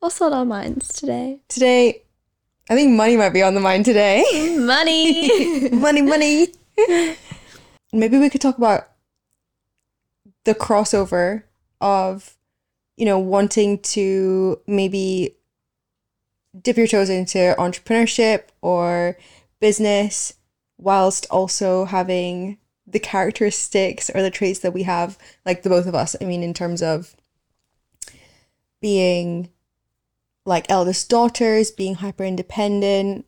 What's on our minds today? Today, I think money might be on the mind today. Money. money, money. Maybe we could talk about the crossover of, you know, wanting to maybe dip your toes into entrepreneurship or business whilst also having the characteristics or the traits that we have, like the both of us. I mean, in terms of being like eldest daughters, being hyper independent,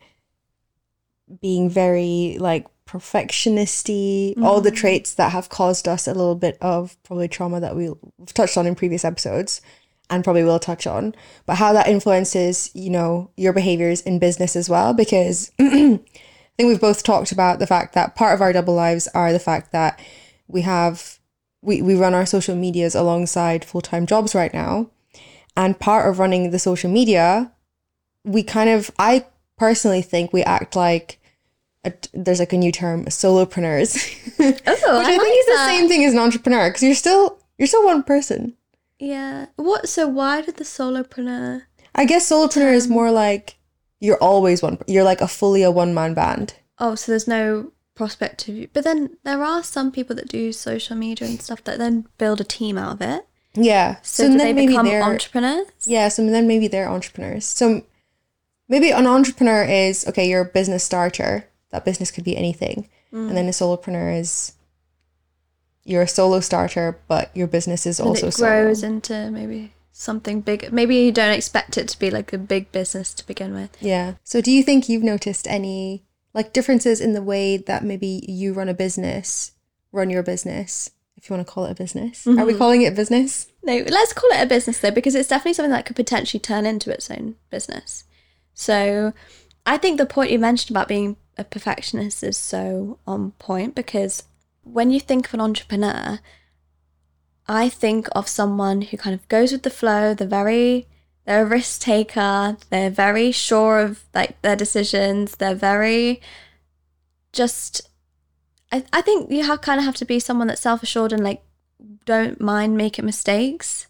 being very like perfectionisty, mm-hmm. all the traits that have caused us a little bit of probably trauma that we've touched on in previous episodes and probably will touch on, but how that influences, you know, your behaviors in business as well. Because I think we've both talked about the fact that part of our double lives are the fact that we have, we, we run our social medias alongside full time jobs right now. And part of running the social media, we kind of, I personally think we act like a, there's like a new term, solopreneurs, oh, which I, I think like is that. the same thing as an entrepreneur because you're still you're still one person. Yeah. What? So why did the solopreneur? I guess solopreneur is more like you're always one. You're like a fully a one man band. Oh, so there's no prospect of you. But then there are some people that do social media and stuff that then build a team out of it. Yeah. So, so do they become entrepreneurs? Yeah. So then maybe they're entrepreneurs. So maybe an entrepreneur is okay. You're a business starter. That business could be anything, mm. and then a solopreneur is you're a solo starter, but your business is also it grows solo. into maybe something big. Maybe you don't expect it to be like a big business to begin with. Yeah. So do you think you've noticed any like differences in the way that maybe you run a business, run your business, if you want to call it a business? Mm-hmm. Are we mm-hmm. calling it a business? No, let's call it a business though, because it's definitely something that could potentially turn into its own business. So I think the point you mentioned about being a perfectionist is so on point because when you think of an entrepreneur, I think of someone who kind of goes with the flow. They're very, they're a risk taker. They're very sure of like their decisions. They're very just. I I think you have kind of have to be someone that's self assured and like don't mind making mistakes.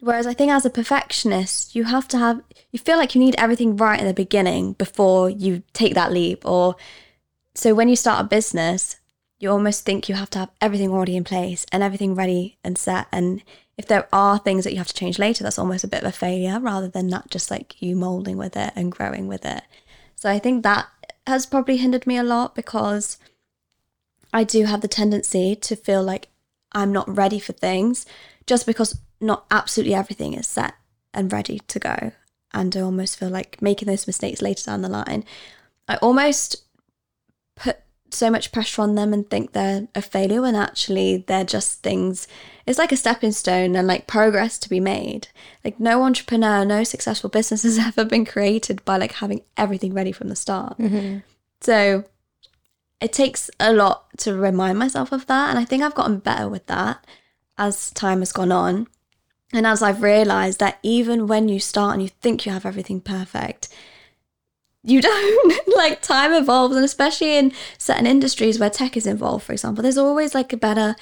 Whereas I think as a perfectionist, you have to have you feel like you need everything right in the beginning before you take that leap. Or so when you start a business, you almost think you have to have everything already in place and everything ready and set. And if there are things that you have to change later, that's almost a bit of a failure rather than that just like you molding with it and growing with it. So I think that has probably hindered me a lot because I do have the tendency to feel like I'm not ready for things just because not absolutely everything is set and ready to go. And I almost feel like making those mistakes later down the line. I almost put so much pressure on them and think they're a failure when actually they're just things it's like a stepping stone and like progress to be made like no entrepreneur no successful business has ever been created by like having everything ready from the start mm-hmm. so it takes a lot to remind myself of that and i think i've gotten better with that as time has gone on. And as i've realized that even when you start and you think you have everything perfect you don't. Like time evolves and especially in certain industries where tech is involved for example there's always like a better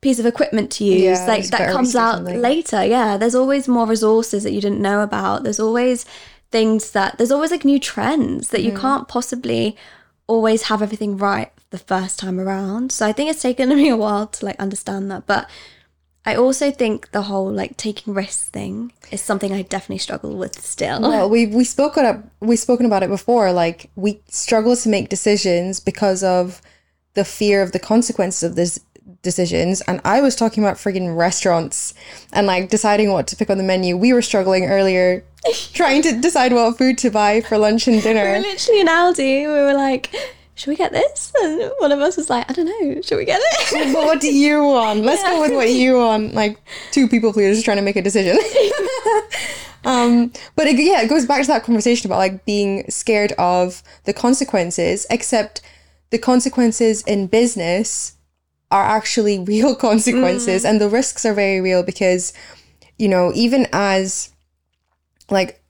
piece of equipment to use yeah, like that comes out later. Yeah there's always more resources that you didn't know about. There's always things that there's always like new trends that mm. you can't possibly always have everything right the first time around so i think it's taken me a while to like understand that but I also think the whole like taking risks thing is something I definitely struggle with still. Well, we we spoken up we've spoken about it before. Like we struggle to make decisions because of the fear of the consequences of these decisions. And I was talking about frigging restaurants and like deciding what to pick on the menu. We were struggling earlier trying to decide what food to buy for lunch and dinner. we were literally in Aldi. We were like should we get this? And one of us was like, I don't know, should we get it? but what do you want? Let's yeah. go with what you want. Like two people pleasers trying to make a decision. um, but it, yeah, it goes back to that conversation about like being scared of the consequences, except the consequences in business are actually real consequences mm. and the risks are very real because, you know, even as like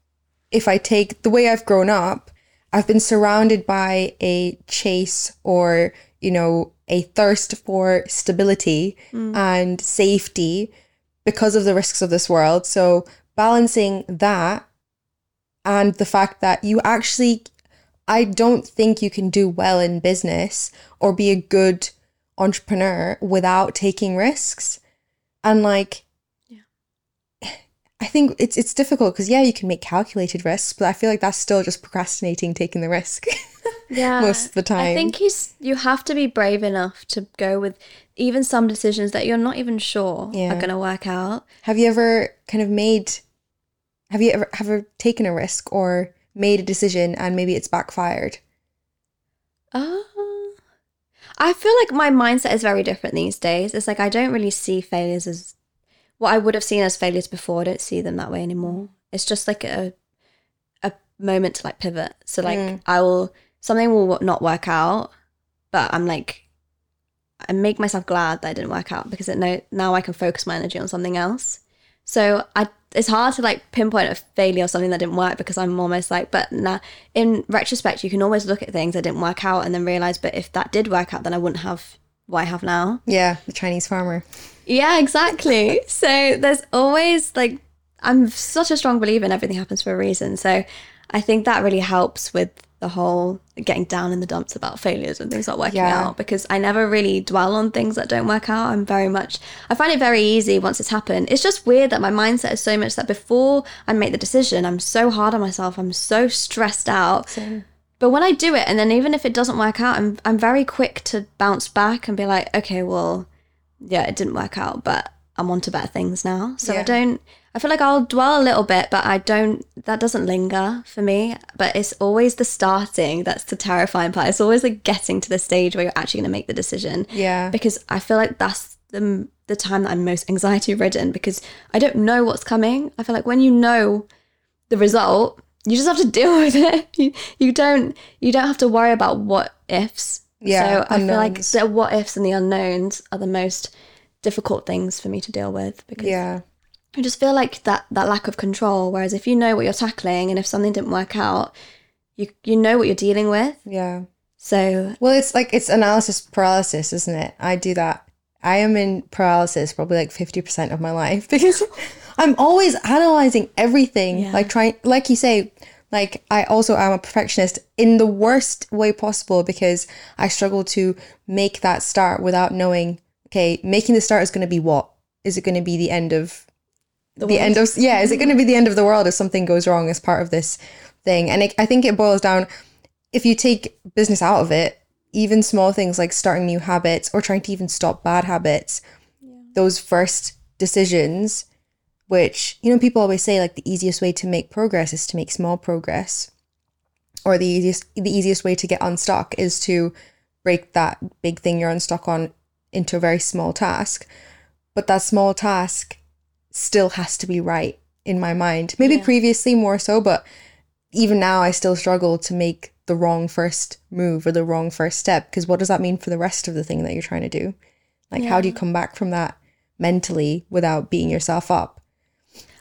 if I take the way I've grown up, I've been surrounded by a chase or, you know, a thirst for stability mm. and safety because of the risks of this world. So balancing that and the fact that you actually I don't think you can do well in business or be a good entrepreneur without taking risks. And like I think it's it's difficult because yeah, you can make calculated risks, but I feel like that's still just procrastinating taking the risk. Yeah, most of the time. I think you you have to be brave enough to go with even some decisions that you're not even sure Yeah. are going to work out. Have you ever kind of made have you ever ever taken a risk or made a decision and maybe it's backfired? Uh, I feel like my mindset is very different these days. It's like I don't really see failures as what I would have seen as failures before. I don't see them that way anymore. It's just like a a moment to like pivot. So like Mm. I will something will not work out, but I'm like I make myself glad that it didn't work out because it no now I can focus my energy on something else. So I it's hard to like pinpoint a failure or something that didn't work because I'm almost like but now in retrospect you can always look at things that didn't work out and then realize but if that did work out then I wouldn't have what I have now. Yeah, the Chinese farmer. Yeah, exactly. so there's always like I'm such a strong believer in everything happens for a reason. So I think that really helps with the whole getting down in the dumps about failures and things not working Yeah. out because I never really dwell on things that don't work out. I'm very much I find it very easy once it's happened. It's just weird that my mindset is so much that before I make the decision, I'm so hard on myself. I'm so stressed out. Same. But when I do it, and then even if it doesn't work out, I'm I'm very quick to bounce back and be like, okay, well, yeah, it didn't work out, but I'm on to better things now. So I don't. I feel like I'll dwell a little bit, but I don't. That doesn't linger for me. But it's always the starting that's the terrifying part. It's always like getting to the stage where you're actually going to make the decision Yeah. because I feel like that's the the time that I'm most anxiety ridden because I don't know what's coming. I feel like when you know the result, you just have to deal with it. You, you don't you don't have to worry about what ifs. Yeah, So I feel like the what ifs and the unknowns are the most difficult things for me to deal with because Yeah. I just feel like that that lack of control. Whereas if you know what you're tackling and if something didn't work out, you you know what you're dealing with. Yeah. So Well, it's like it's analysis paralysis, isn't it? I do that. I am in paralysis probably like 50% of my life because I'm always analyzing everything. Yeah. Like trying like you say, like I also am a perfectionist in the worst way possible because I struggle to make that start without knowing, okay, making the start is going to be what? Is it going to be the end of the, world. end of yeah is it going to be the end of the world if something goes wrong as part of this thing? And it, i think it boils down if you take business out of it even small things like starting new habits or trying to even stop bad habits those first decisions which you know people always say like the easiest way to make progress is to make small progress. Or the easiest the easiest way to get unstuck is to break that big thing you're unstuck on into a very small task. But that small task still has to be right in my mind. Maybe Yeah. previously more so, but even now I still struggle to make the wrong first move or the wrong first step because what does that mean for the rest of the thing that you're trying to do? Like how do you come back from that mentally without beating yourself up?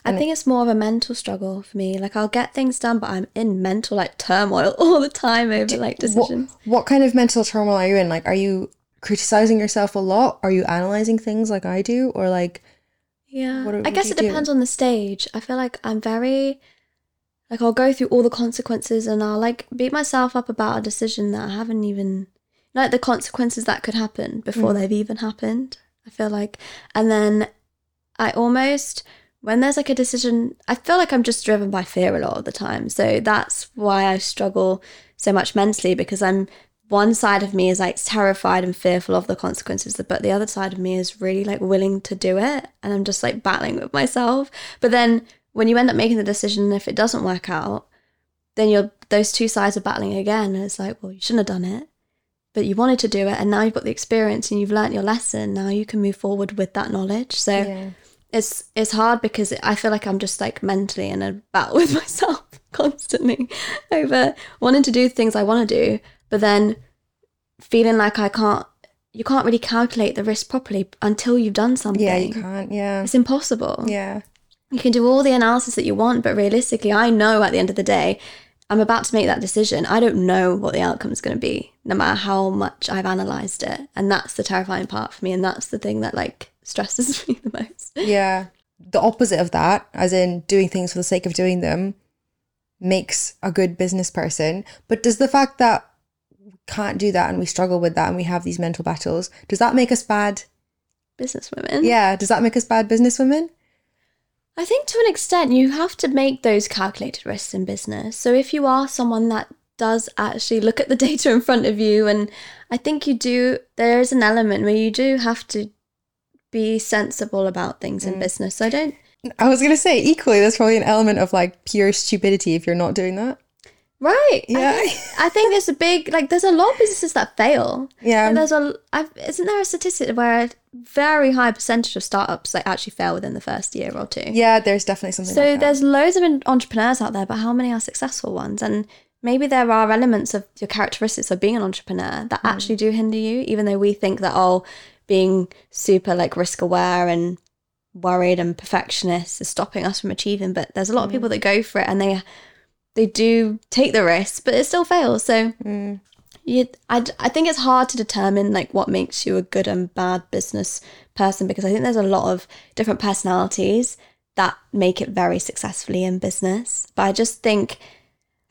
I think it's more of a mental struggle for me. Like I'll get things done, but I'm in mental like turmoil all the time over like What, decisions. what kind of mental turmoil are you in? Like are you criticizing yourself a lot? Are you analyzing things like I do or like Yeah, What I guess it do? depends on the stage. I feel like I'm very like I'll go through all the consequences and I'll like beat myself up about a decision that I haven't even like the consequences that could happen before Mm. they've even happened. I feel like, and then I almost when there's like a decision, I feel like I'm just driven by fear a lot of the time. So that's why I struggle so much mentally because I'm one side of me is like terrified and fearful of the consequences, but the other side of me is really like willing to do it. And I'm just like battling with myself. But then when you end up making the decision, if it doesn't work out, then you're those two sides are battling again. And it's like, well, you shouldn't have done it, but you wanted to do it. And now you've got the experience and you've learnt your lesson. Now you can move forward with that knowledge. So yeah. it's it's hard because I feel like I'm just like mentally in a battle with myself constantly over wanting to do things I want to do, but then feeling like I can't. You can't really calculate the risk properly until you've done something. Yeah, you can't. Yeah. It's impossible. Yeah. You can do all the analysis that you want, but realistically, I know at the end of the day, I'm about to make that decision. I don't know what the outcome is going to be, no matter how much I've analyzed it, and that's the terrifying part for me, and that's the thing that like stresses me the most. Yeah. The opposite of that, as in doing things for the sake of doing them, makes a good business person. But does the fact that can't do that and we struggle with that and we have these mental battles, does that make us bad? Business women. Yeah, does that make us bad businesswomen? I think to an extent you have to make those calculated risks in business. So if you are someone that does actually look at the data in front of you and I think you do there is an element where you do have to be sensible about things in mm. business. So I don't I was gonna say equally, there's probably an element of like pure stupidity if you're not doing that. Right. Yeah. I think, I think there's a big like there's a lot of businesses that fail. Yeah. And there's a I've, isn't there a statistic where a very high percentage of startups like actually fail within the first year or two? Yeah, there's definitely something. So like that. there's loads of entrepreneurs out there, but how many are successful ones? And maybe there are elements of your characteristics of being an entrepreneur that mm. actually do hinder you, even though we think that oh, being super like risk aware and worried and perfectionist is stopping us from achieving. But there's a lot of mm. people that go for it and they they do take the risk, but it still fails. So Mm. you, I, I think it's hard to determine like what makes you a good and bad business person because I think there's a lot of different personalities that make it very successfully in business. But I just think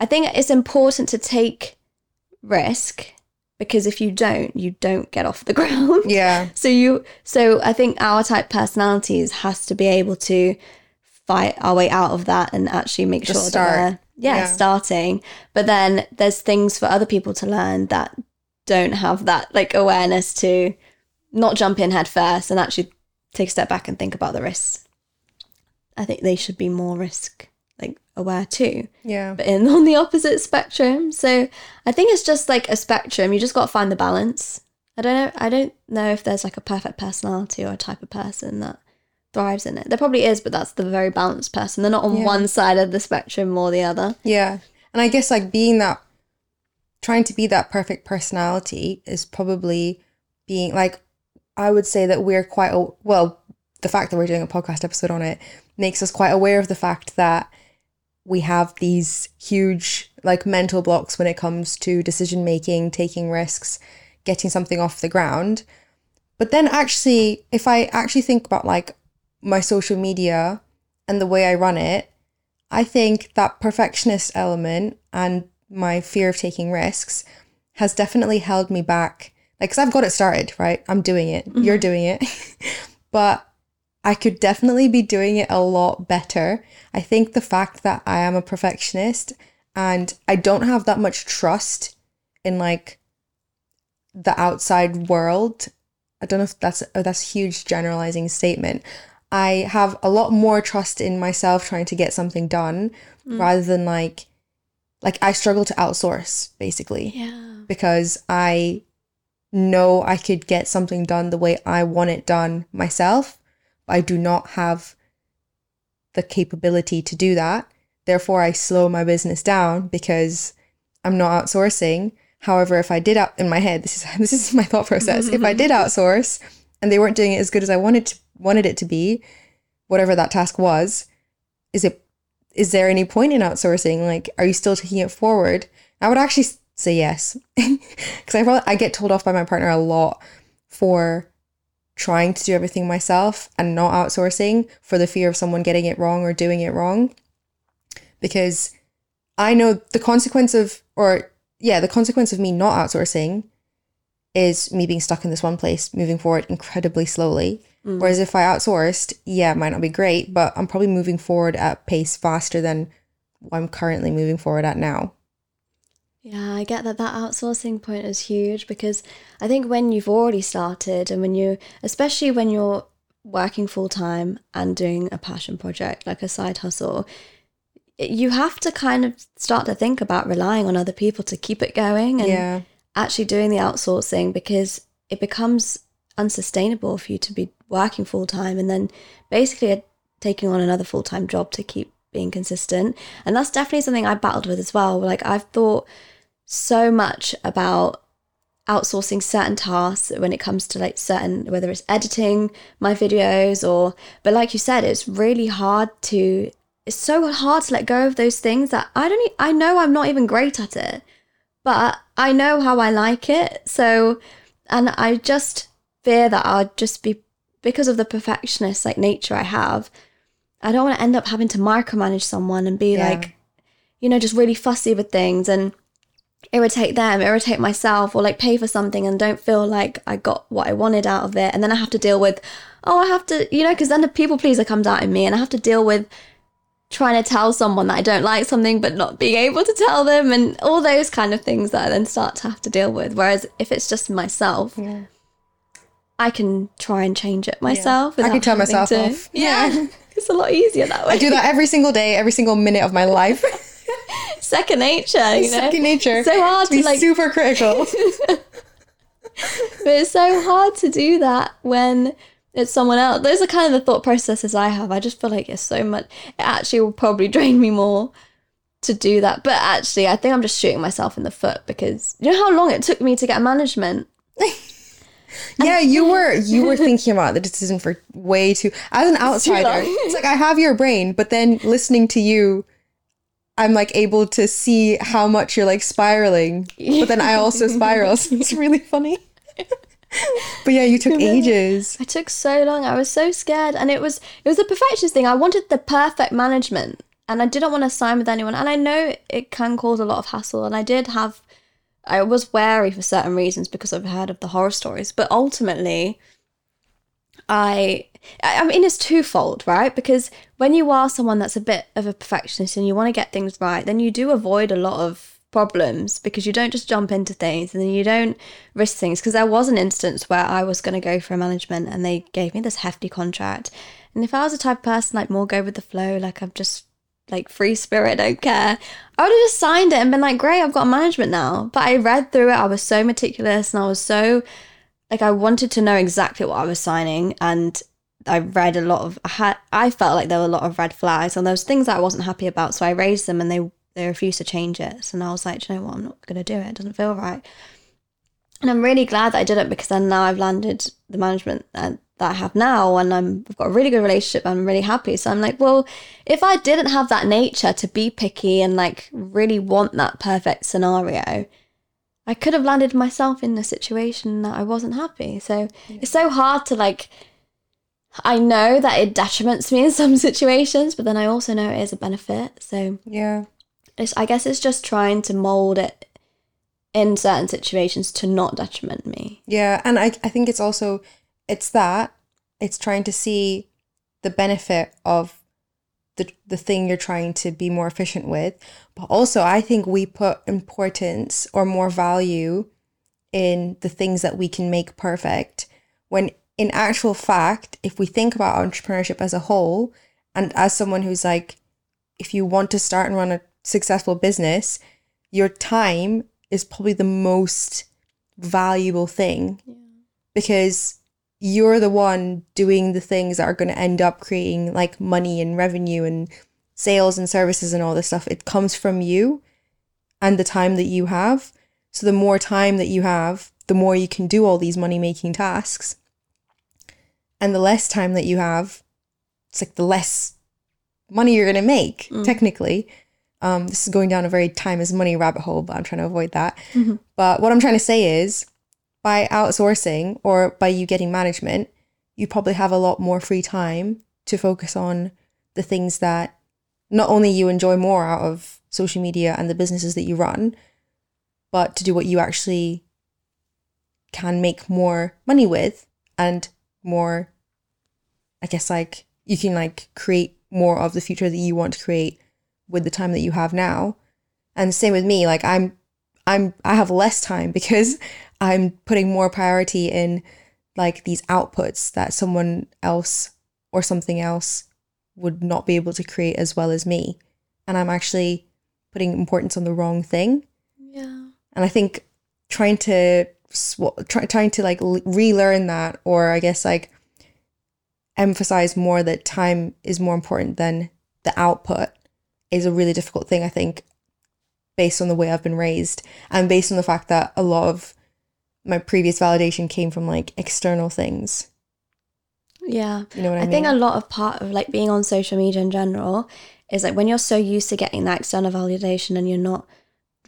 I think it's important to take risk because if you don't, you don't get off the ground. Yeah. So you so I think our type personalities has to be able to fight our way out of that and actually make Just sure start. that yeah, Yeah. starting. But then there's things for other people to learn that don't have that like awareness to not jump in head first and actually take a step back and think about the risks. I think they should be more risk like aware too Yeah. but in on the opposite spectrum. So I think it's just like a spectrum. You just got to find the balance. I don't know. I don't know if there's like a perfect personality or a type of person that thrives in it. There probably is, but that's the very balanced person. They're not on Yeah. one side of the spectrum or the other. Yeah. And I guess like being that trying to be that perfect personality is probably being like I would say that we're quite a, well the fact that we're doing a podcast episode on it makes us quite aware of the fact that we have these huge like mental blocks when it comes to decision making, taking risks, getting something off the ground. But then actually if I actually think about like my social media and the way I run it, I think that perfectionist element and my fear of taking risks has definitely held me back. Like, because I've got it started, right? I'm doing it. Mm-hmm. You're doing it. but I could definitely be doing it a lot better. I think the fact that I am a perfectionist and I don't have that much trust in like the outside world. I don't know if that's oh, that's a huge generalizing statement. I have a lot more trust in myself trying to get something done mm. rather than like like I struggle to outsource basically Yeah. because I know I could get something done the way I want it done myself. But I do not have the capability to do that. Therefore, I slow my business down because I'm not outsourcing. However, if I did out in my head, this is this is my thought process. if I did outsource and they weren't doing it as good as I wanted to wanted it to be, whatever that task was, is it is there any point in outsourcing? Like, are you still taking it forward? I would actually say yes, because I probably, I get told off by my partner a lot for trying to do everything myself and not outsourcing for the fear of someone getting it wrong or doing it wrong. Because I know the consequence of, or yeah, the consequence of me not outsourcing is me being stuck in this one place, moving forward incredibly slowly. Mm. Whereas if I outsourced, yeah, it might not be great, but I'm probably moving forward at pace faster than I'm currently moving forward at now. Yeah, I get that that outsourcing point is huge because I think when you've already started and when you, especially when you're working full time and doing a passion project like a side hustle, you have to kind of start to think about relying on other people to keep it going and yeah. actually doing the outsourcing because it becomes unsustainable for you to be working full time and then basically taking on another full time job to keep being consistent. And that's definitely something I battled with as well. Like I've thought so much about outsourcing certain tasks when it comes to like certain whether it's editing my videos or but like you said it's really hard to it's so hard to let go of those things that I don't I know I'm not even great at it but I know how I like it so and I just fear that I'll just be because of the perfectionist like nature I have I don't want to end up having to micromanage someone and be Yeah. like you know, just really fussy with things and irritate them, irritate myself, or like pay for something and don't feel like I got what I wanted out of it. And then I have to deal with, oh, I have to, you know, because then the people pleaser comes out in me and I have to deal with trying to tell someone that I don't like something but not being able to tell them and all those kind of things that I then start to have to deal with. Whereas if it's just myself, Yeah. I can try and change it myself. I can without turn myself to- off. Yeah. Yeah. it's a lot easier that way. I do that every single day, every single minute of my life. Second nature, you know. Second nature. So hard to be to like super critical. But it's so hard to do that when it's someone else. Those are kind of the thought processes I have. I just feel like it's so much. It actually will probably drain me more to do that. But actually, I think I'm just shooting myself in the foot because you know how long it took me to get management. Yeah, you were you were thinking about the decision for way too as an outsider. It's like I have your brain, but then listening to you I'm like able to see how much you're like spiraling. But then I also spiral. So it's really funny. but yeah, you took ages. I took so long. I was so scared, and it was it was a perfectionist thing. I wanted the perfect management, and I didn't want to sign with anyone. And I know it can cause a lot of hassle, and I did have. I was wary for certain reasons because I've heard of the horror stories, but ultimately, I I mean it's twofold, right? Because when you are someone that's a bit of a perfectionist and you want to get things right, then you do avoid a lot of problems because you don't just jump into things and then you don't risk things. Because there was an instance where I was going to go for a management and they gave me this hefty contract. And if I was a type of person like more go with the flow, like I'm just like free spirit, don't care, I would have just signed it and been like, great, I've got management now. But I read through it, I was so meticulous and I was so like I wanted to know exactly what I was signing and I read a lot of I had I felt like there were a lot of red flags and there was things that I wasn't happy about so I raised them and they they refused to change it. So I was like "Do you know what? I'm not gonna do it. It doesn't feel right. And I'm really glad that I did it because then now I've landed the management that, that I have now and I'm I've got a really good relationship I'm really happy so I'm like well if I didn't have that nature to be picky and like really want that perfect scenario I could have landed myself in a situation that I wasn't happy. So it's so hard to like. I know that it detriments me in some situations, but then I also know it is a benefit. So Yeah. it's, I guess it's just trying to mold it in certain situations to not detriment me. Yeah, and I I think it's also it's that it's trying to see the benefit of the the thing you're trying to be more efficient with, but also I think we put importance or more value in the things that we can make perfect when in actual fact, if we think about entrepreneurship as a whole and as someone who's like if you want to start and run a successful business, your time is probably the most valuable thing. Because you're the one doing the things that are going to end up creating like money and revenue and sales and services and all this stuff. It comes from you and the time that you have. So the more time that you have, the more you can do all these money making tasks. And the less time that you have, it's like the less money you're going to make, technically. Um, this is going down a very time is money rabbit hole, but I'm trying to avoid that. But what I'm trying to say is by outsourcing or by you getting management, you probably have a lot more free time to focus on the things that not only you enjoy more out of social media and the businesses that you run, but to do what you actually can make more money with and more, I guess, like you can like create more of the future that you want to create with the time that you have now. And same with me, like I'm I'm I have less time because I'm putting more priority in like these outputs that someone else or something else would not be able to create as well as me. And I'm actually putting importance on the wrong thing. Yeah. And I think trying to sw- try, trying to like l- relearn that or I guess like emphasize more that time is more important than the output is a really difficult thing I think based on the way I've been raised and based on the fact that a lot of my previous validation came from like external things. Yeah. You know what I, I mean? think a lot of part of like being on social media in general is like when you're so used to getting that external validation and you're not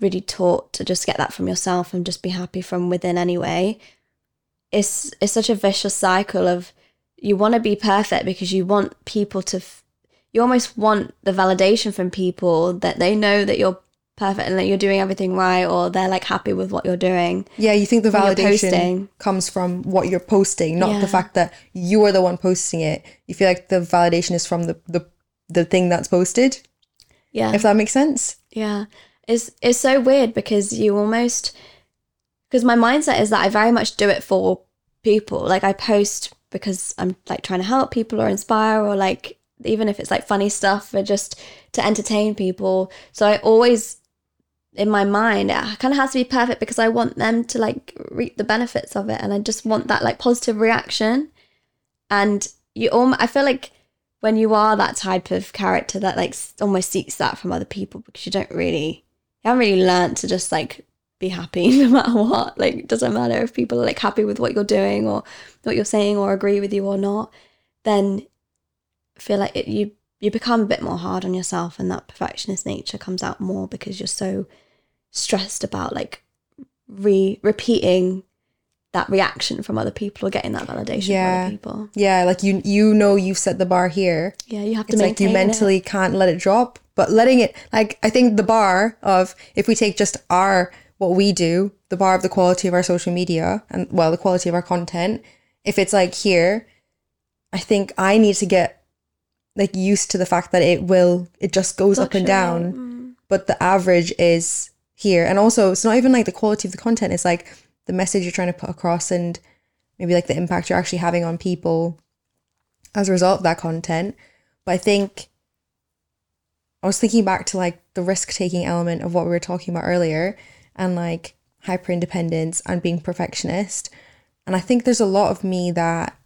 really taught to just get that from yourself and just be happy from within anyway. It's it's such a vicious cycle of you want to be perfect because you want people to f- you almost want the validation from people that they know that you're perfect and that you're doing everything right or they're like happy with what you're doing. Yeah, you think the validation comes from what you're posting, not Yeah. the fact that you are the one posting it. You feel like the validation is from the the, the thing that's posted, Yeah. if that makes sense. Yeah. It's it's so weird because you almost because my mindset is that I very much do it for people. Like I post because I'm like trying to help people or inspire or like even if it's like funny stuff or just to entertain people. So I always in my mind it kind of has to be perfect because I want them to like reap the benefits of it and I just want that like positive reaction. And you I feel like when you are that type of character that like almost seeks that from other people because you don't really you haven't really learned to just like be happy no matter what like it doesn't matter if people are like happy with what you're doing or what you're saying or agree with you or not then I feel like it, you you become a bit more hard on yourself and that perfectionist nature comes out more because you're so stressed about like re repeating that reaction from other people or getting that validation from other people Yeah, like you you know you've set the bar here. yeah you have to It's like you maintain it. mentally can't let it drop, but letting it like I think the bar of if we take just our what we do, the bar of the quality of our social media and well, the quality of our content, if it's like here, I think I need to get like used to the fact that it will it just goes up and down, Mm. but the average is here. And also it's not even like the quality of the content, it's like the message you're trying to put across and maybe like the impact you're actually having on people as a result of that content. But I think I was thinking back to like the risk taking element of what we were talking about earlier and like hyper independence and being perfectionist. And I think there's a lot of me that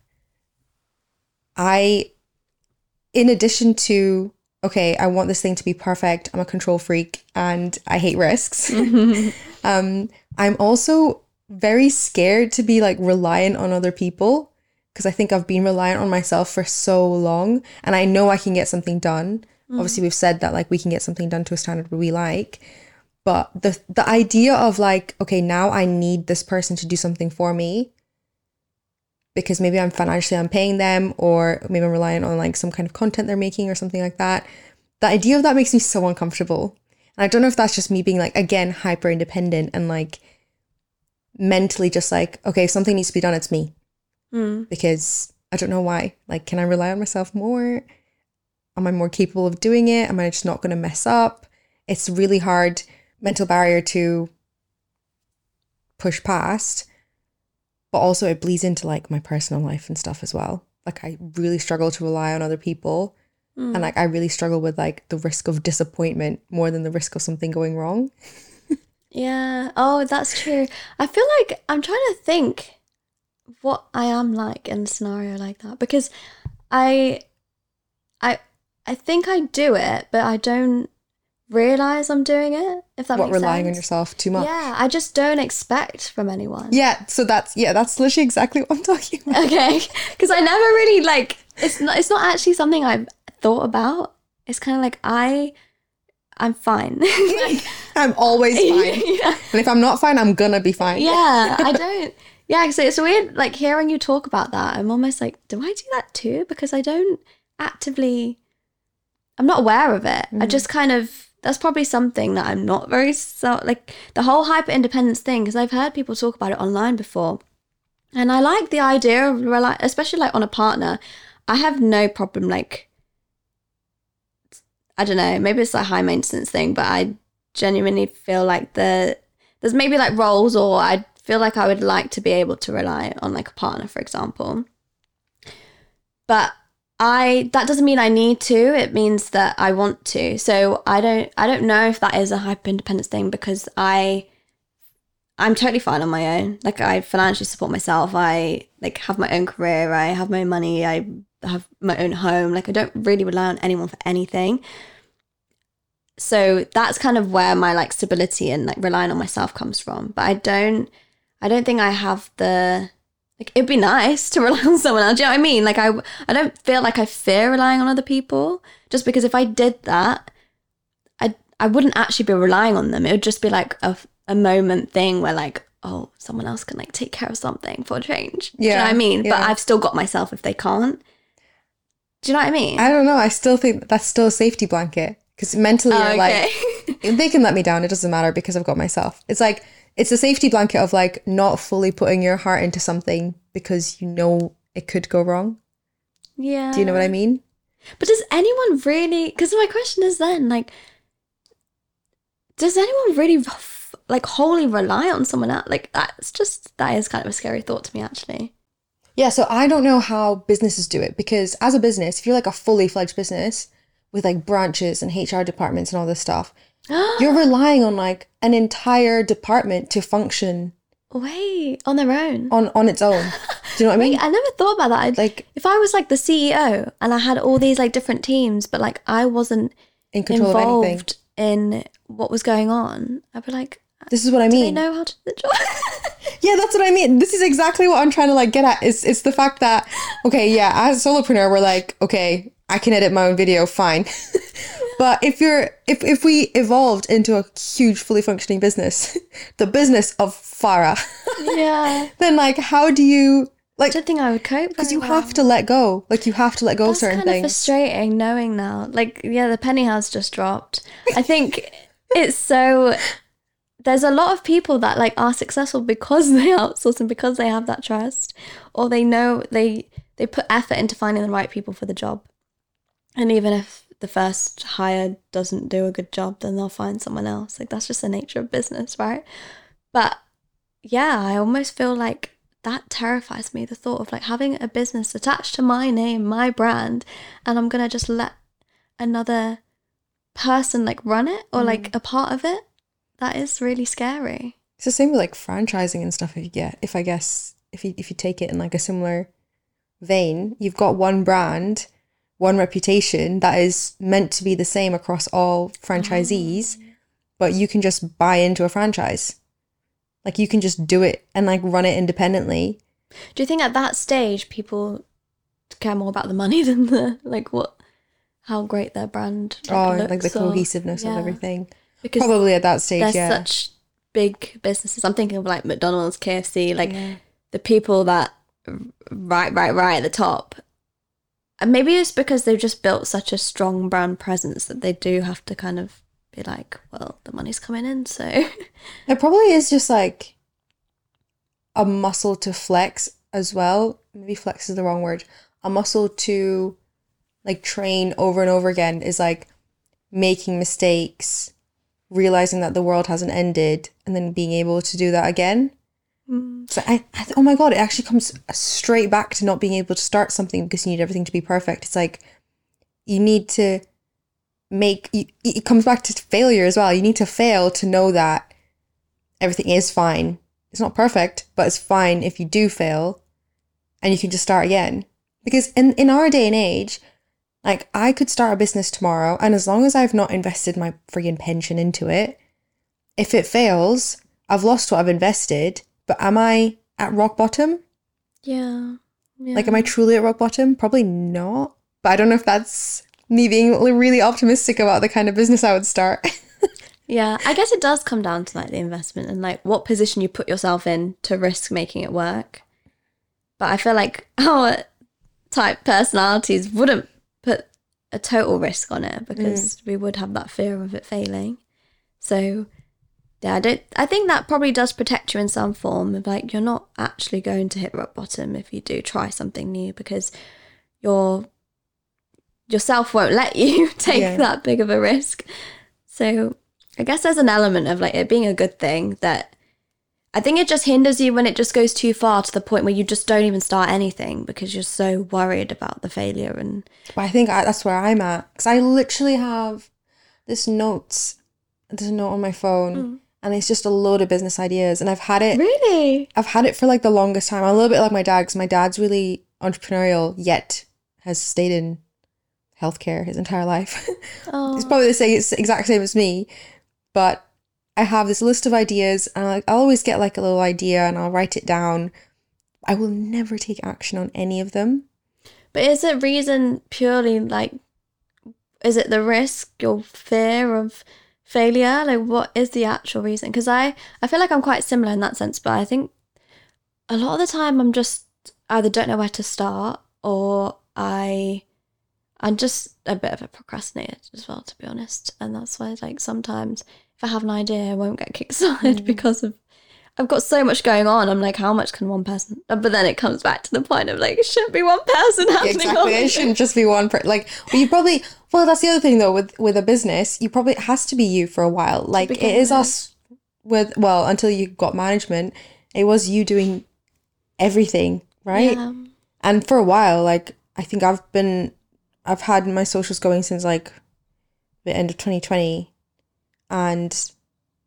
I, in addition to, okay, I want this thing to be perfect, I'm a control freak and I hate risks. um, I'm also very scared to be like reliant on other people because I think I've been reliant on myself for so long and I know I can get something done. Obviously, we've said that like we can get something done to a standard we like. But the the idea of like, okay, now I need this person to do something for me because maybe I'm financially I'm paying them or maybe I'm relying on like some kind of content they're making or something like that. The idea of that makes me so uncomfortable. And I don't know if that's just me being like again hyper independent and like mentally just like, okay, if something needs to be done, it's me Mm. because I don't know why. Like, can I rely on myself more? Am I more capable of doing it? Am I just not going to mess up? It's really hard mental barrier to push past, but also it bleeds into like my personal life and stuff as well. Like, I really struggle to rely on other people. Mm. And like, I really struggle with like the risk of disappointment more than the risk of something going wrong. Yeah. Oh, that's true. I feel like I'm trying to think what I am like in a scenario like that because I I I think I do it, but I don't realize I'm doing it. If that what makes relying on yourself too much. Yeah, I just don't expect from anyone. Yeah, so that's yeah, that's literally exactly what I'm talking about. Okay, because I never really like it's not it's not actually something I've thought about. It's kind of like I I'm fine. like, I'm always fine. yeah. And if I'm not fine, I'm gonna be fine. yeah, I don't. Yeah, so it's weird. Like hearing you talk about that, I'm almost like, do I do that too? Because I don't actively. I'm not aware of it. I mm. just kind of. That's probably something that I'm not very so like the whole hyper independence thing because I've heard people talk about it online before, and I like the idea of rely, especially like on a partner. I have no problem like. I don't know. Maybe it's a high maintenance thing, but I genuinely feel like the there's maybe like roles or I feel like I would like to be able to rely on like a partner, for example. But I that doesn't mean I need to. It means that I want to. So I don't I don't know if that is a hyper independence thing because I I'm totally fine on my own. Like I financially support myself. I like have my own career. I have my own money. I have my own home. Like I don't really rely on anyone for anything. So that's kind of where my like stability and like relying on myself comes from. But I don't I don't think I have the like it'd be nice to rely on someone else. Do you know what I mean? Like I I don't feel like I fear relying on other people just because if I did that, I I wouldn't actually be relying on them. It would just be like a a moment thing where like oh someone else can like take care of something for a change. Do you know Yeah, what I mean? But. I've still got myself if they can't. Do you know what I mean? I don't know. I still think that's still a safety blanket because mentally Oh, you're like, they can let me down. It doesn't matter because I've got myself. It's like it's a safety blanket of like not fully putting your heart into something because you know it could go wrong. yeah. Do you know what I mean? But does anyone really? Because my question is then like, does anyone really like wholly rely on someone else? Like that's just that is kind of a scary thought to me actually. Yeah, so I don't know how businesses do it because as a business, if you're like a fully fledged business with like branches and HR departments and all this stuff, you're relying on like an entire department to function Wait, on their own. on on its own. Do you know what I mean? Wait, I never thought about that. I'd, Like if I was like the CEO and I had all these like different teams, but like I wasn't in control of anything. involved in what was going on, I'd be like, This is what I mean. know how to do the job. Yeah, that's what I mean. This is exactly what I'm trying to like get at. Is it's the fact that okay, yeah, as a solopreneur, we're like, okay, I can edit my own video, fine. but if you're if if we evolved into a huge, fully functioning business, the business of Farah, yeah, then like how do you like I don't think I would cope. because you well. have to let go. Like you have to let go of That's certain kind of things. frustrating knowing now. Like, yeah, the penny has just dropped. I think it's so. There's a lot of people that like are successful because they outsource and because they have that trust, or they know they they put effort into finding the right people for the job. And even if the first hire doesn't do a good job, then they'll find someone else. Like that's just the nature of business, right? But yeah, I almost feel like that terrifies me. The thought of like having a business attached to my name, my brand, and I'm gonna just let another person like run it or like mm. a part of it. That is really scary. It's the same with like franchising and stuff. If you get, if I guess, if you if you take it in like a similar vein, you've got one brand, one reputation that is meant to be the same across all franchisees, ah. but you can just buy into a franchise. Like you can just do it and like run it independently. Do you think at that stage people care more about the money than the like what how great their brand like, oh, like the or- cohesiveness of everything. Because Probably at that stage, yeah. such big businesses. I'm thinking of like McDonald's, KFC, like Yeah. the people that right, right, right at the top. And maybe it's because they've just built such a strong brand presence that they do have to kind of be like, well, the money's coming in, so It probably is just like a muscle to flex as well. Maybe flex is the wrong word. A muscle to like train over and over again is like making mistakes, realizing that the world hasn't ended, and then being able to do that again. Mm. So I, I oh my god, it actually comes straight back to not being able to start something because you need everything to be perfect. It's like you need to make you, it comes back to failure as well. You need to fail to know that everything is fine. It's not perfect, but it's fine if you do fail and you can just start again. Because in, in our day and age, like I could start a business tomorrow and as long as I've not invested my friggin' pension into it, if it fails, I've lost what I've invested, but am I at rock bottom? yeah. yeah. Like, am I truly at rock bottom? Probably not. But I don't know if that's me being really optimistic about the kind of business I would start. Yeah, I guess it does come down to like the investment and like what position you put yourself in to risk making it work. But I feel like our type personalities wouldn't put a total risk on it because mm. we would have that fear of it failing. So yeah, I don't I think that probably does protect you in some form of like you're not actually going to hit rock bottom if you do try something new because your yourself won't let you take Yeah. that big of a risk. So I guess there's an element of like it being a good thing that I think it just hinders you when it just goes too far to the point where you just don't even start anything because you're so worried about the failure and But I think I, that's where I'm at because I literally have this notes, there's a note on my phone, mm. And it's just a load of business ideas, and I've had it. really I've had it for like the longest time. I'm a little bit like my dad because my dad's really entrepreneurial, yet has stayed in healthcare his entire life. oh it's probably the same, it's the exact same as me, but I have this list of ideas, and I, I'll always get like a little idea, and I'll write it down. I will never take action on any of them. but is it reason purely like is it the risk or fear of failure like what is the actual reason because I I feel like I'm quite similar in that sense but I think a lot of the time I'm just either don't know where to start or I I'm just a bit of a procrastinator as well, to be honest. And that's why, like, sometimes if I have an idea, I won't get kickstarted Mm. because of I've got so much going on. I'm like, how much can one person? uh, But then it comes back to the point of like, it shouldn't be one person happening. exactly. It shouldn't just be one person. like well, you probably well that's the other thing though with with a business, you probably it has to be you for a while. Like it is with. us with well, until you got management, it was you doing everything, right? Yeah. And for a while, like I think I've been I've had my socials going since like the end of 2020 and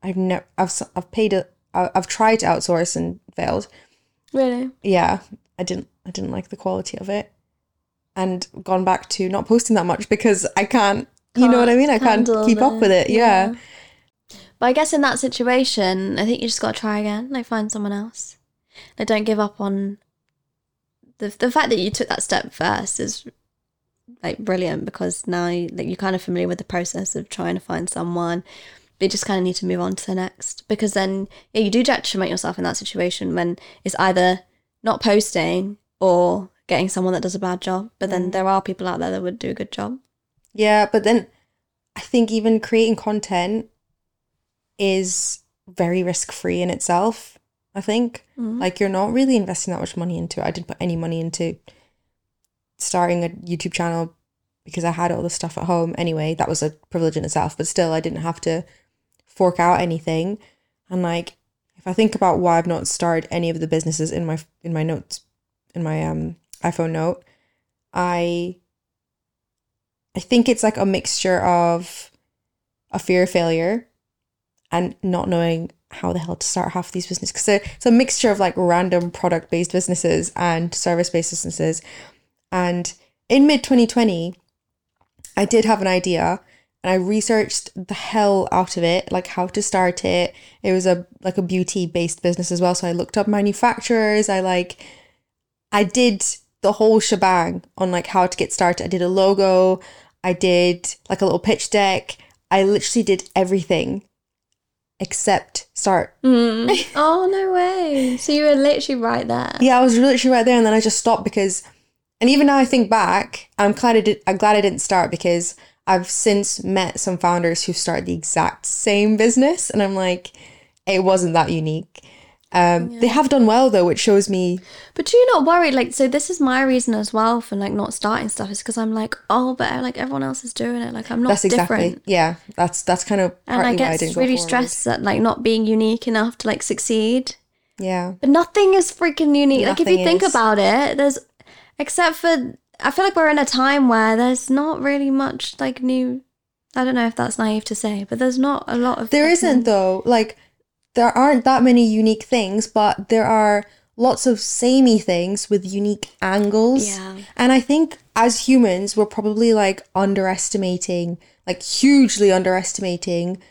I've never I've I've paid uh, a I- I've tried to outsource and failed. Really? yeah i didn't i didn't like the quality of it and gone back to not posting that much because i can't, you know what i mean i can't keep up with it yeah. But I guess in that situation, I think you just got to try again. Like find someone else. Like don't give up on the the fact that you took that step first is like brilliant because now you, like you're kind of familiar with the process of trying to find someone. But you just kind of need to move on to the next because then yeah, you do detriment yourself in that situation when it's either not posting or getting someone that does a bad job. But then there are people out there that would do a good job. yeah but then i think even creating content is very risk free in itself i think Mhm. like you're not really investing that much money into it i didn't put any money into starting a youtube channel because i had all the stuff at home anyway that was a privilege in itself but still i didn't have to fork out anything and like if i think about why i've not started any of the businesses in my in my notes in my um iphone note i i think it's like a mixture of a fear of failure and not knowing how the hell to start half these businesses because it's a mixture of like random product based businesses and service based businesses. And in mid 2020 i did have an idea and i researched the hell out of it like how to start it. It was a like a beauty based business as well so i looked up manufacturers i like i did the whole shebang on like how to get started i did a logo i did like a little pitch deck i literally did everything except start Mm. oh no way! So you were literally right there. yeah, I was literally right there, and then I just stopped because, and even now I think back, I'm glad I did. I'm glad I didn't start because I've since met some founders who started the exact same business, and I'm like, it wasn't that unique. Um, They have done well though, which shows me. But do you not worry? Like, so this is my reason as well for like not starting stuff is because I'm like, oh, but like everyone else is doing it. Like I'm not That's exactly different. yeah. That's that's kind of And I get really stressed at like not being unique enough to like succeed. Yeah, But nothing is freaking unique. like if you Nothing think is. about it, there's except for I feel like we're in a time where there's not really much like new. I don't know if that's naive to say, but there's not a lot of. there isn't though. Like there aren't that many unique things, but there are lots of samey things with unique angles. Yeah. And I think as humans, we're probably like underestimating, like hugely underestimating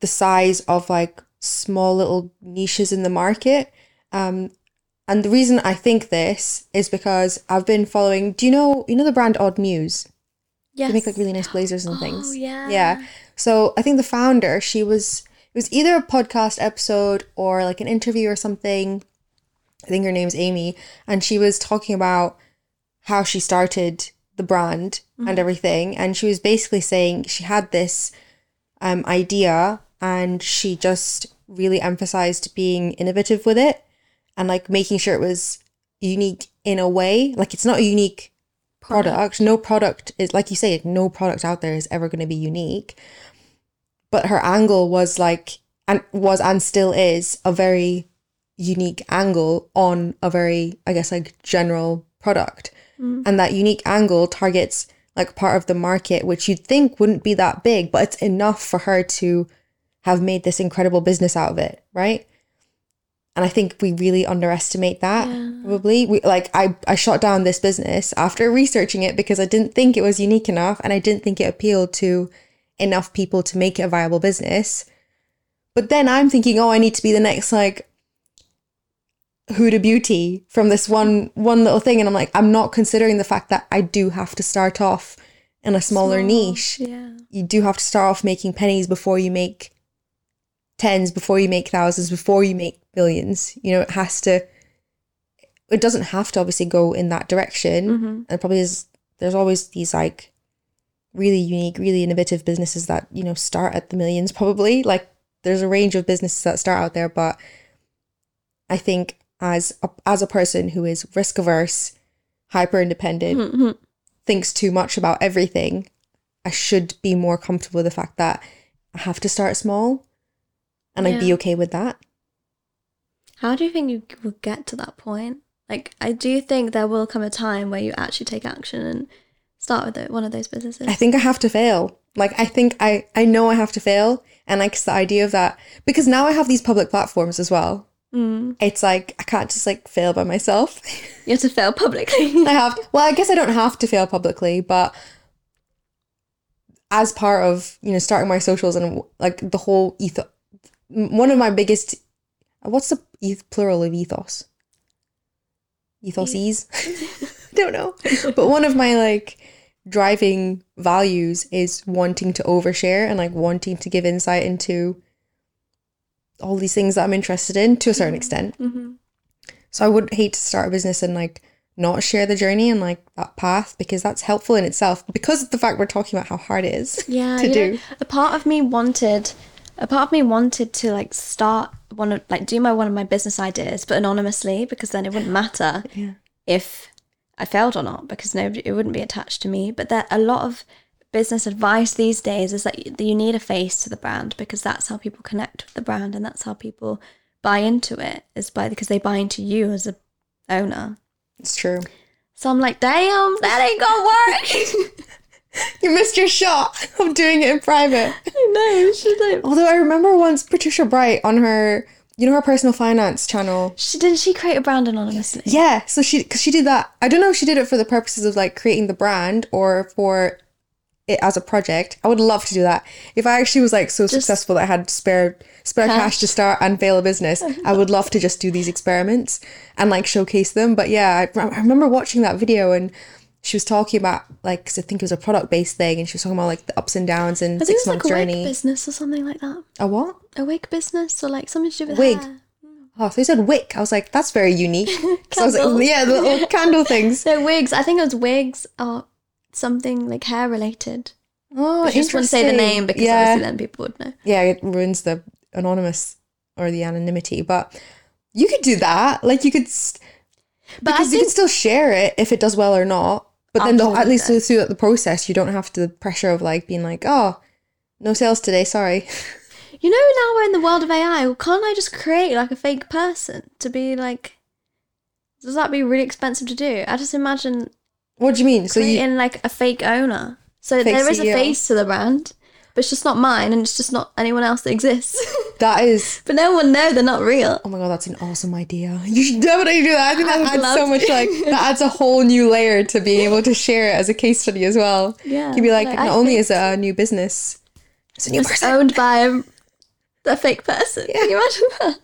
the size of like small little niches in the market. Um, and the reason I think this is because I've been following. Do you know you know the brand Odd Muse? Yes. They make like really nice blazers and things. Oh yeah. Yeah. So I think the founder, she was was either a podcast episode or like an interview or something. I think her name's Amy, and she was talking about how she started the brand and everything, and she was basically saying she had this um idea and she just really emphasized being innovative with it and like making sure it was unique in a way. Like it's not a unique product. No product is like you say, no product out there is ever going to be unique. But her angle was like and was and still is a very unique angle on a very, I guess, like general product. Mm. And that unique angle targets like part of the market which you'd think wouldn't be that big, but it's enough for her to have made this incredible business out of it, right? And I think we really underestimate that. Probably, we like I I shot down this business after researching it because I didn't think it was unique enough, and I didn't think it appealed to enough people to make it a viable business. But then I'm thinking, oh, I need to be the next like Huda Beauty from this one one little thing, and I'm like, I'm not considering the fact that I do have to start off in a smaller Small, niche Yeah. you do have to start off making pennies before you make tens, before you make thousands, before you make billions. You know, it has to, it doesn't have to obviously go in that direction. Mm-hmm. And probably is there's always these like really unique, really innovative businesses that, you know, start at the millions probably. Like there's a range of businesses that start out there, but I think as a, as a person who is risk averse, hyper independent, Mm-hmm. thinks too much about everything, I should be more comfortable with the fact that I have to start small and I'd be okay with that. How do you think you will get to that point? Like, I do think there will come a time where you actually take action and start with it, one of those businesses. I think I have to fail. Like I think I I know I have to fail and like the idea of that because now I have these public platforms as well. Mm. It's like I can't just like fail by myself. You have to fail publicly. I have well, I guess I don't have to fail publicly, but as part of, you know, starting my socials and like the whole ethos one of my biggest what's the eth- plural of ethos? Ethoses? don't know. But one of my like driving values is wanting to overshare and like wanting to give insight into all these things that I'm interested in to a certain extent. hmm So I would hate to start a business and like not share the journey and like that path because that's helpful in itself because of the fact we're talking about how hard it is Yeah, to do. know, a part of me wanted, a part of me wanted to like start one of like do my one of my business ideas, but anonymously because then it wouldn't matter Yeah. if I failed or not because nobody it wouldn't be attached to me. But there a lot of business advice these days is that you, need a face to the brand because that's how people connect with the brand and that's how people buy into it is by because they buy into you as a owner. It's true. So I'm like, damn, that ain't gonna work. You missed your shot of doing it in private. I know, I? Although I remember once Patricia Bright on her, you know, her personal finance channel. She didn't she create a brand anonymously? Yeah, so she because she did that. I don't know if she did it for the purposes of like creating the brand or for it as a project. I would love to do that. If I actually was like so successful that I had spare spare cash. Cash. to start and fail a business, I would love to just do these experiments and like showcase them. But yeah, I, I remember watching that video and she was talking about like 'cause I think it was a product based thing and she was talking about like the ups and downs and six like month a wig journey. business or something like that. A what? A wig business or like something to do with Wig. hair. Oh, they said wick. I was like, that's very unique. so I was like, yeah, the little candle things. So wigs. I think it was wigs or something like hair related. Oh, I just want to say the name because yeah. obviously then people would know. yeah, it ruins the anonymous or the anonymity. But you could do that. Like you could, s- But because you think could still share it if it does well or not. But then the, at least through, the process, you don't have the pressure of like being like, oh, no sales today. Sorry. you know now we're in the world of AI. Can't I just create like a fake person to be like? Does that be really expensive to do? I just imagine What do you mean? So you creating like a fake owner. So Fake there is a face to the brand, but it's just not mine, and it's just not anyone else that exists. that is. but no one know they're not real. Oh my god, that's an awesome idea. You should definitely do that. I think I that would adds so much like that adds a whole new layer to being able to share it as a case study as well. Yeah, You'd be like, like, not I only is it a new business, it's a new It's person. owned by a, a fake person. Can you imagine that?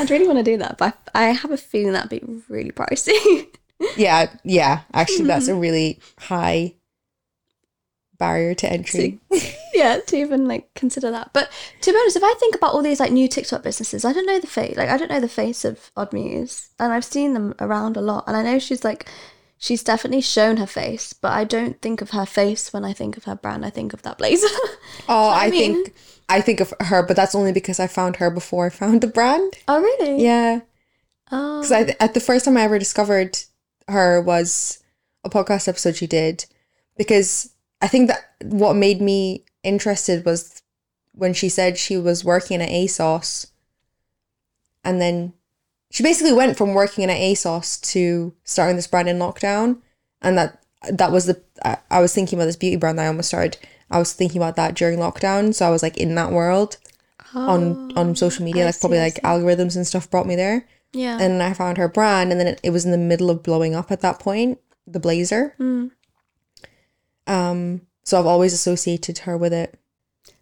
I'd really want to do that, but I, I have a feeling that'd be really pricey. Yeah, yeah. Actually, that's a mm-hmm. really high barrier to entry. yeah, to even like consider that. But to be honest, if I think about all these like new TikTok businesses, I don't know the face. Like I don't know the face of Odd Muse, and I've seen them around a lot, and I know she's like. She's definitely shown her face, but I don't think of her face when I think of her brand. I think of that blazer. Oh, I I mean? think I think of her, but that's only because I found her before I found the brand. oh, really? Yeah, Oh, because I at the first time I ever discovered her was a podcast episode she did, because I think that what made me interested was when she said she was working at ASOS, and then she basically went from working in at ASOS to starting this brand in lockdown, and that that was the I, I was thinking about this beauty brand that I almost started. I was thinking about that during lockdown, so I was like in that world on on social media, Oh, I like probably see, I like algorithms and stuff brought me there, yeah. and I found her brand, and then it, it was in the middle of blowing up at that point, the blazer. Mm. Um, so I've always associated her with it.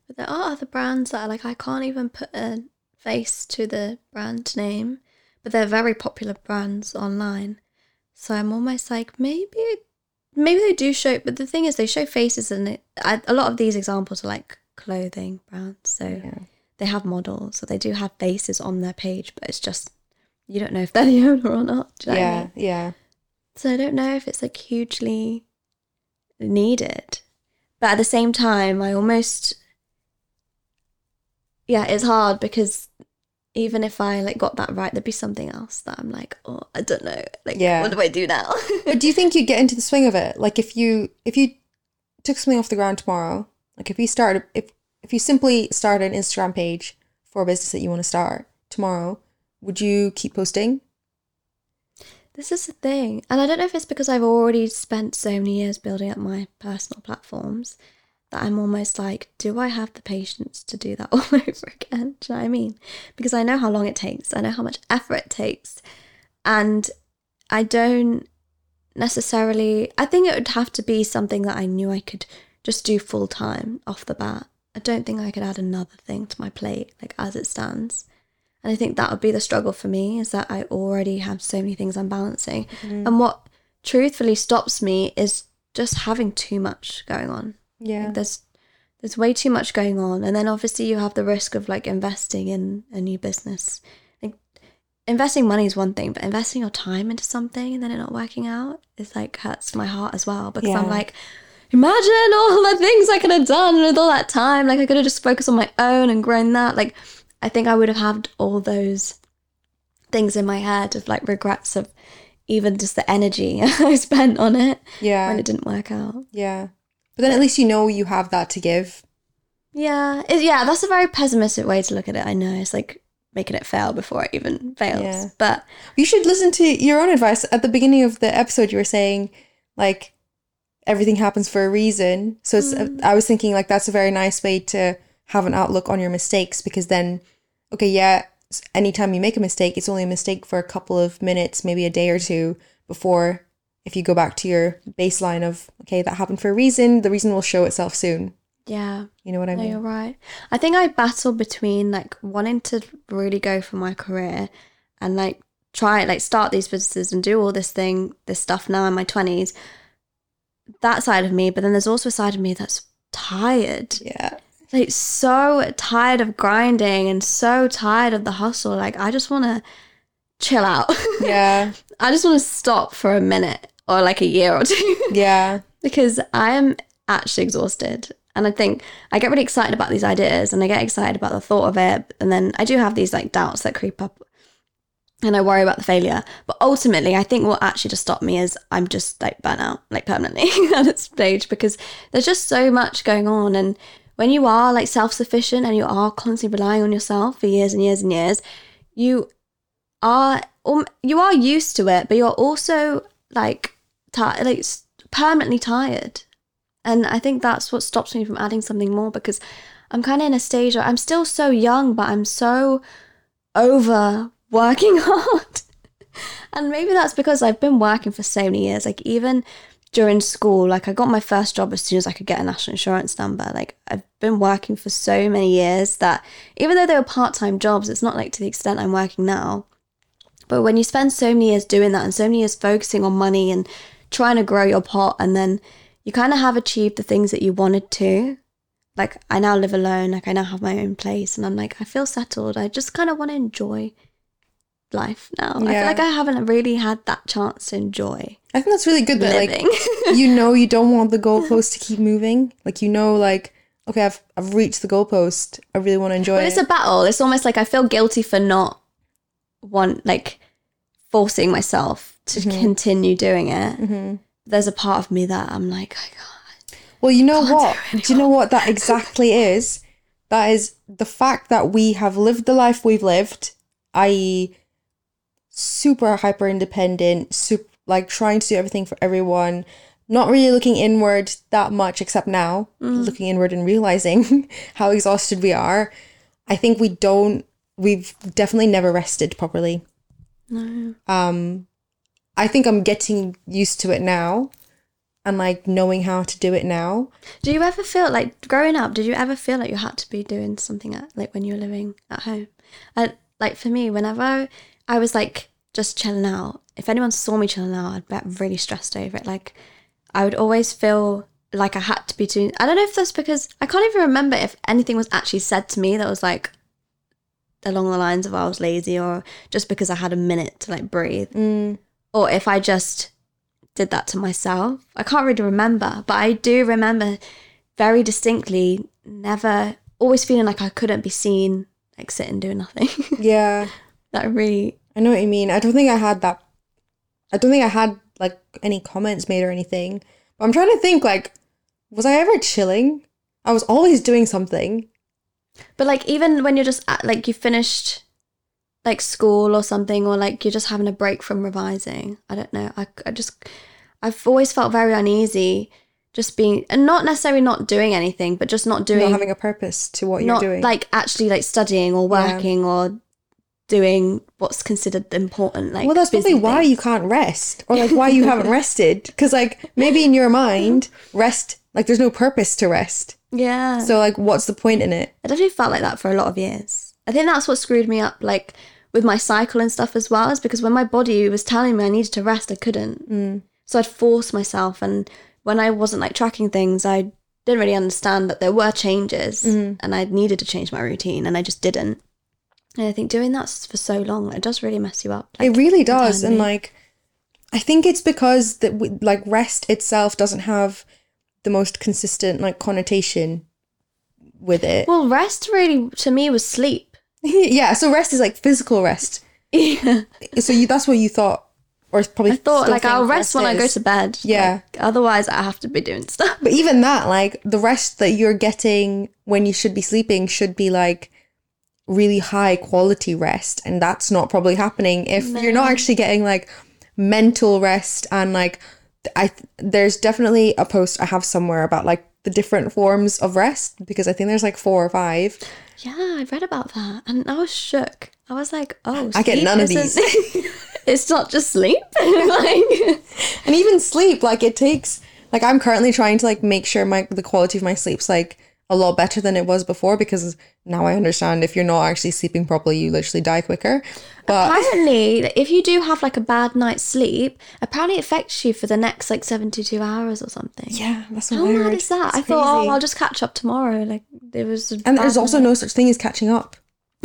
But there are other brands that are like I can't even put a face to the brand name, but they're very popular brands online. So I'm almost like maybe maybe they do show, but the thing is they show faces and it. I, a lot of these examples are like clothing brands, so Yeah. they have models, so they do have faces on their page, but it's just you don't know if they're the owner or not. Know I yeah, mean? yeah. So I don't know if it's like hugely needed. But at the same time, I almost yeah, it's hard because even if I like got that right, there'd be something else that I'm like, oh, I don't know. Like, Yeah. what do I do now? But do you think you'd get into the swing of it? Like if you if you took something off the ground tomorrow, like if you started if if you simply started an Instagram page for a business that you want to start tomorrow, would you keep posting? This is the thing. And I don't know if it's because I've already spent so many years building up my personal platforms that I'm almost like, do I have the patience to do that all over again? Do you know what I mean? Because I know how long it takes, I know how much effort it takes. And I don't necessarily, I think it would have to be something that I knew I could just do full time off the bat. I don't think I could add another thing to my plate, like as it stands. And I think that would be the struggle for me is that I already have so many things I'm balancing. Mm-hmm. And what truthfully stops me is just having too much going on. Yeah. Like there's there's way too much going on. And then obviously you have the risk of like investing in a new business. Like investing money is one thing, but investing your time into something and then it not working out is like hurts my heart as well. Because I'm like, imagine all the things I could have done with all that time. Like I could have just focused on my own and grown that. Like I think I would have had all those things in my head of like regrets of even just the energy I spent on it Yeah. when it didn't work out. Yeah. But then at least you know you have that to give. Yeah, it, yeah, that's a very pessimistic way to look at it. I know it's like making it fail before it even fails. Yeah. But You should listen to your own advice. At the beginning of the episode, you were saying, like, everything happens for a reason. So it's, mm. I was thinking, like, that's a very nice way to have an outlook on your mistakes because then, okay, yeah, anytime you make a mistake, it's only a mistake for a couple of minutes, maybe a day or two before, if you go back to your baseline of, okay, that happened for a reason, the reason will show itself soon. yeah, You know what I no, mean? you're right. I think I battle between like wanting to really go for my career and like try like start these businesses and do all this thing, this stuff now in my twenties. That side of me, but then there's also a side of me that's tired. Yeah. Like so tired of grinding and so tired of the hustle. Like I just want to chill out. Yeah. I just want to stop for a minute or like a year or two Yeah. because I am actually exhausted. And I think I get really excited about these ideas and I get excited about the thought of it. And then I do have these like doubts that creep up and I worry about the failure. But ultimately, I think what actually just stopped me is I'm just like burnt out, like permanently at this stage because there's just so much going on. And when you are like self sufficient and you are constantly relying on yourself for years and years and years, you are um, you are used to it, but you're also like ti like permanently tired. And I think that's what stops me from adding something more because I'm kind of in a stage where I'm still so young, but I'm so over working hard. and maybe that's because I've been working for so many years. Like even during school, like I got my first job as soon as I could get a national insurance number. Like I've been working for so many years that even though they were part-time jobs, it's not like to the extent I'm working now. But when you spend so many years doing that and so many years focusing on money and trying to grow your pot, and then you kind of have achieved the things that you wanted to. Like, I now live alone, like, I now have my own place, and I'm like, I feel settled. I just kind of want to enjoy life now. I feel like I haven't really had that chance to enjoy I think that's really good that, like, you know you don't want the goalpost to keep moving. Like you know, like okay, I've I've reached the goalpost. I really want to enjoy but it. it's a battle. It's almost like I feel guilty for not want like forcing myself to Mm-hmm. continue doing it. There's a part of me that I'm like, I can't. well, you know do what? it Do you know what that exactly is? That is the fact that we have lived the life we've lived, i.e., super hyper independent, super like trying to do everything for everyone, not really looking inward that much, except now looking inward and realizing how exhausted we are. I think we don't. We've definitely never rested properly. No. um i think i'm getting used to it now and like knowing how to do it now Do you ever feel like growing up? Did you ever feel like you had to be doing something at, like when you were living at home? Like for me, whenever I was like just chilling out, if anyone saw me chilling out, I'd get really stressed over it. Like I would always feel like I had to be doing. I don't know if that's because I can't even remember if anything was actually said to me that was like along the lines of I was lazy or just because I had a minute to like breathe, mm, or if I just did that to myself. I can't really remember, but I do remember very distinctly never always feeling like I couldn't be seen like sitting doing nothing. Yeah. that really I know what you mean. I don't think I had that. I don't think I had like any comments made or anything. But I'm trying to think like, was I ever chilling? I was always doing something. But like even when you're just at, like you finished like school or something or like you're just having a break from revising. I don't know. I, I just I've always felt very uneasy just being and not necessarily not doing anything, but just not doing Not having a purpose to what you're not doing. like actually like studying or Yeah. working or doing what's considered important like well, that's probably why you can't rest, or like why you haven't rested. Because like maybe in your mind, rest like there's no purpose to rest. yeah So like, what's the point in it? I definitely felt like that for a lot of years. I think that's what screwed me up, like with my cycle and stuff as well, is because when my body was telling me I needed to rest, I couldn't. Mm. So I'd force myself, and when I wasn't like tracking things, I didn't really understand that there were changes, mm-hmm. and I needed to change my routine, and I just didn't. And I think doing that for so long, it does really mess you up. It really does, and like, I think it's because that we, like rest itself doesn't have the most consistent like connotation with it. Well, rest really to me was sleep. yeah, so rest is like physical rest. Yeah. So you that's what you thought, or it's probably I thought like I'll think rest when I go to bed. Yeah. Like, otherwise, I have to be doing stuff. But even that, like the rest that you're getting when you should be sleeping, should be like really high quality rest, and that's not probably happening if you're not actually getting like mental rest and like I there's definitely a post I have somewhere about like the different forms of rest because I think there's like four or five. Yeah, I read about that and I was shook. I was like, oh, I get none of isn't- it's not just sleep. like, and even sleep like it takes like i'm currently trying to like make sure my the quality of my sleep's like a lot better than it was before because now i understand if you're not actually sleeping properly you literally die quicker but apparently, if you do have like a bad night's sleep, apparently it affects you for the next like 72 hours or something. yeah that's what How I mad is that? It's I thought, oh, I'll just catch up tomorrow. Like, there was. a and there's also night. no such thing as catching up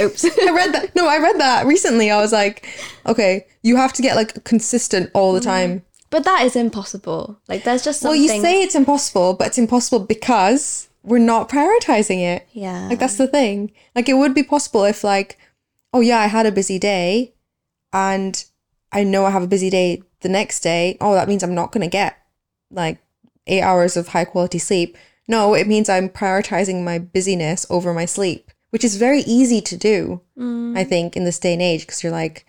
Oops. i read that no i read that recently i was like okay you have to get like consistent all the mm. time but that is impossible. Like, there's just well you say it's impossible but it's impossible because we're not prioritizing it Yeah. Like that's the thing. Like it would be possible if like, oh yeah, I had a busy day and I know I have a busy day the next day. Oh, that means I'm not gonna get like eight hours of high quality sleep. No, it means I'm prioritizing my busyness over my sleep, which is very easy to do, mm. I think, in this day and age, because you're like,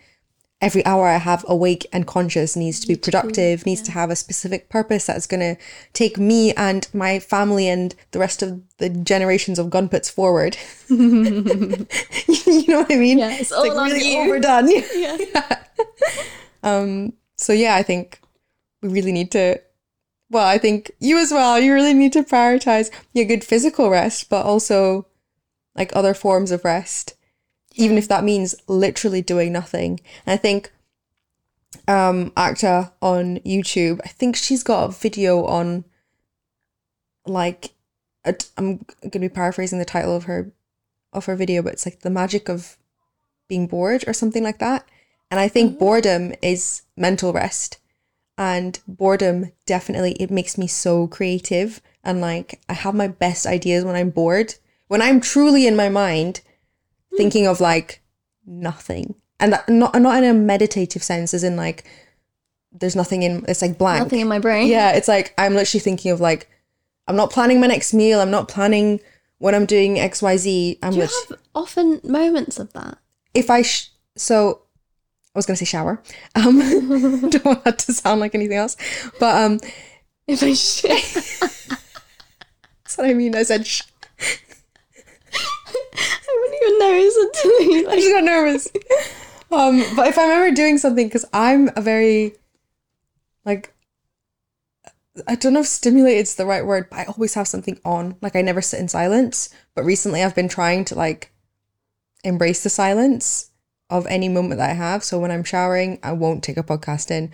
every hour I have awake and conscious needs to be productive, needs to have a specific purpose that's going to take me and my family and the rest of the generations of gunputs forward. you know what I mean? Yeah, it's all on really you. overdone. Yeah. Um, so yeah, I think we really need to. Well, I think you as well. You really need to prioritize your good physical rest, but also like other forms of rest, even if that means literally doing nothing. And I think um actor on YouTube, I think she's got a video on like i I'm going to be paraphrasing the title of her of her video, but it's like the magic of being bored or something like that. And I think boredom is mental rest. And boredom definitely it makes me so creative and like I have my best ideas when I'm bored. When I'm truly in my mind thinking of like nothing. And that not not in a meditative sense as in like there's nothing in it's like blank. Nothing in my brain. Yeah, it's like I'm literally thinking of like I'm not planning my next meal. I'm not planning when I'm doing X Y Z. I'm Do you have often moments of that? if I sh- so I was gonna say shower. Um, don't want that to sound like anything else, but um, If I shit. that's what I mean. I said sh- I wouldn't even notice until you I like. just got nervous. Um, but if I'm ever doing something, because I'm a very like I don't know if stimulated is the right word, but I always have something on. Like I never sit in silence. But recently I've been trying to like embrace the silence of any moment that I have. So when I'm showering, I won't take a podcast in.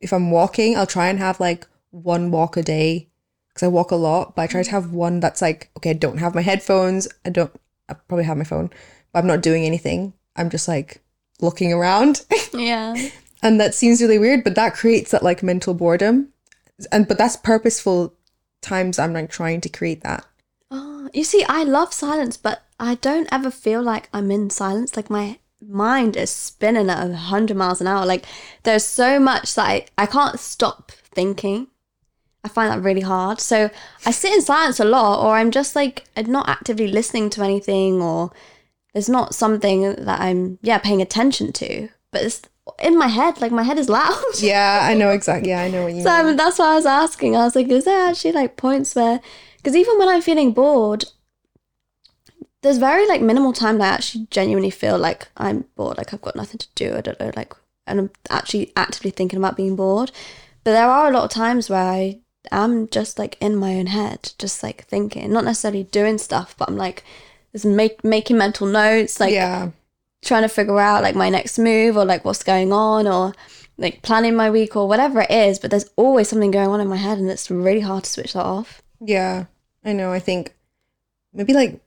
If I'm walking, I'll try and have like one walk a day because I walk a lot, but I try to mm-hmm. have one that's like, okay, I don't have my headphones. I don't, I probably have my phone, but I'm not doing anything. I'm just like looking around. Yeah. And that seems really weird, but that creates that like mental boredom. And but that's purposeful times I'm like trying to create that. Oh, you see, I love silence, but I don't ever feel like I'm in silence. Like my mind is spinning at 100 miles an hour. Like there's so much that I, I can't stop thinking. I find that really hard. So I sit in silence a lot, or I'm just like I'm not actively listening to anything, or there's not something that I'm yeah paying attention to. But it's in my head. Like my head is loud. Yeah, I know exactly. Yeah, I know what you So mean. I that's why I was asking. I was like, is there actually like points where, because even when I'm feeling bored, there's very like minimal time that I actually genuinely feel like I'm bored, like I've got nothing to do. I don't know, like, and I'm actually actively thinking about being bored. But there are a lot of times where I am just like in my own head, just like thinking, not necessarily doing stuff, but I'm like, just make, making mental notes, like yeah. trying to figure out like my next move or like what's going on or like planning my week or whatever it is but there's always something going on in my head and it's really hard to switch that off Yeah. I know. I think maybe like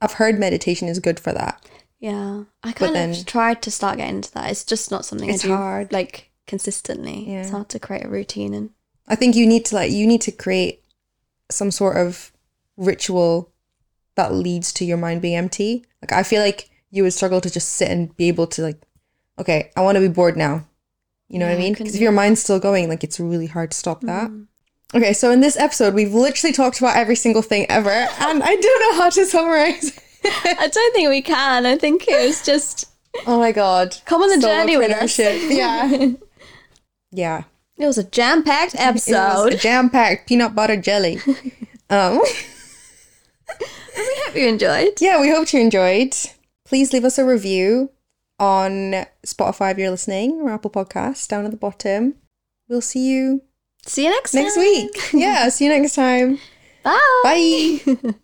I've heard meditation is good for that. yeah i kind then- of tried to start getting into that it's just not something It's i do hard. like consistently Yeah. it's hard to create a routine and I think you need to like you need to create some sort of ritual that leads to your mind being empty. Like I feel like you would struggle to just sit and be able to like, okay, I want to be bored now. You know what I mean? Because if your mind's still going, like it's really hard to stop that. Mm. Okay, so in this episode, we've literally talked about every single thing ever, and I don't know how to summarize. i don't think we can i think it was just oh my god! come on the journey with us Yeah, yeah. It was a jam-packed episode. It was episode jam packed peanut butter jelly. um. we hope you enjoyed yeah, we hope you enjoyed. Please leave us a review on Spotify if you're listening or Apple Podcasts down at the bottom. We'll see you see you next next time. week. Yeah, see you next time. bye Bye.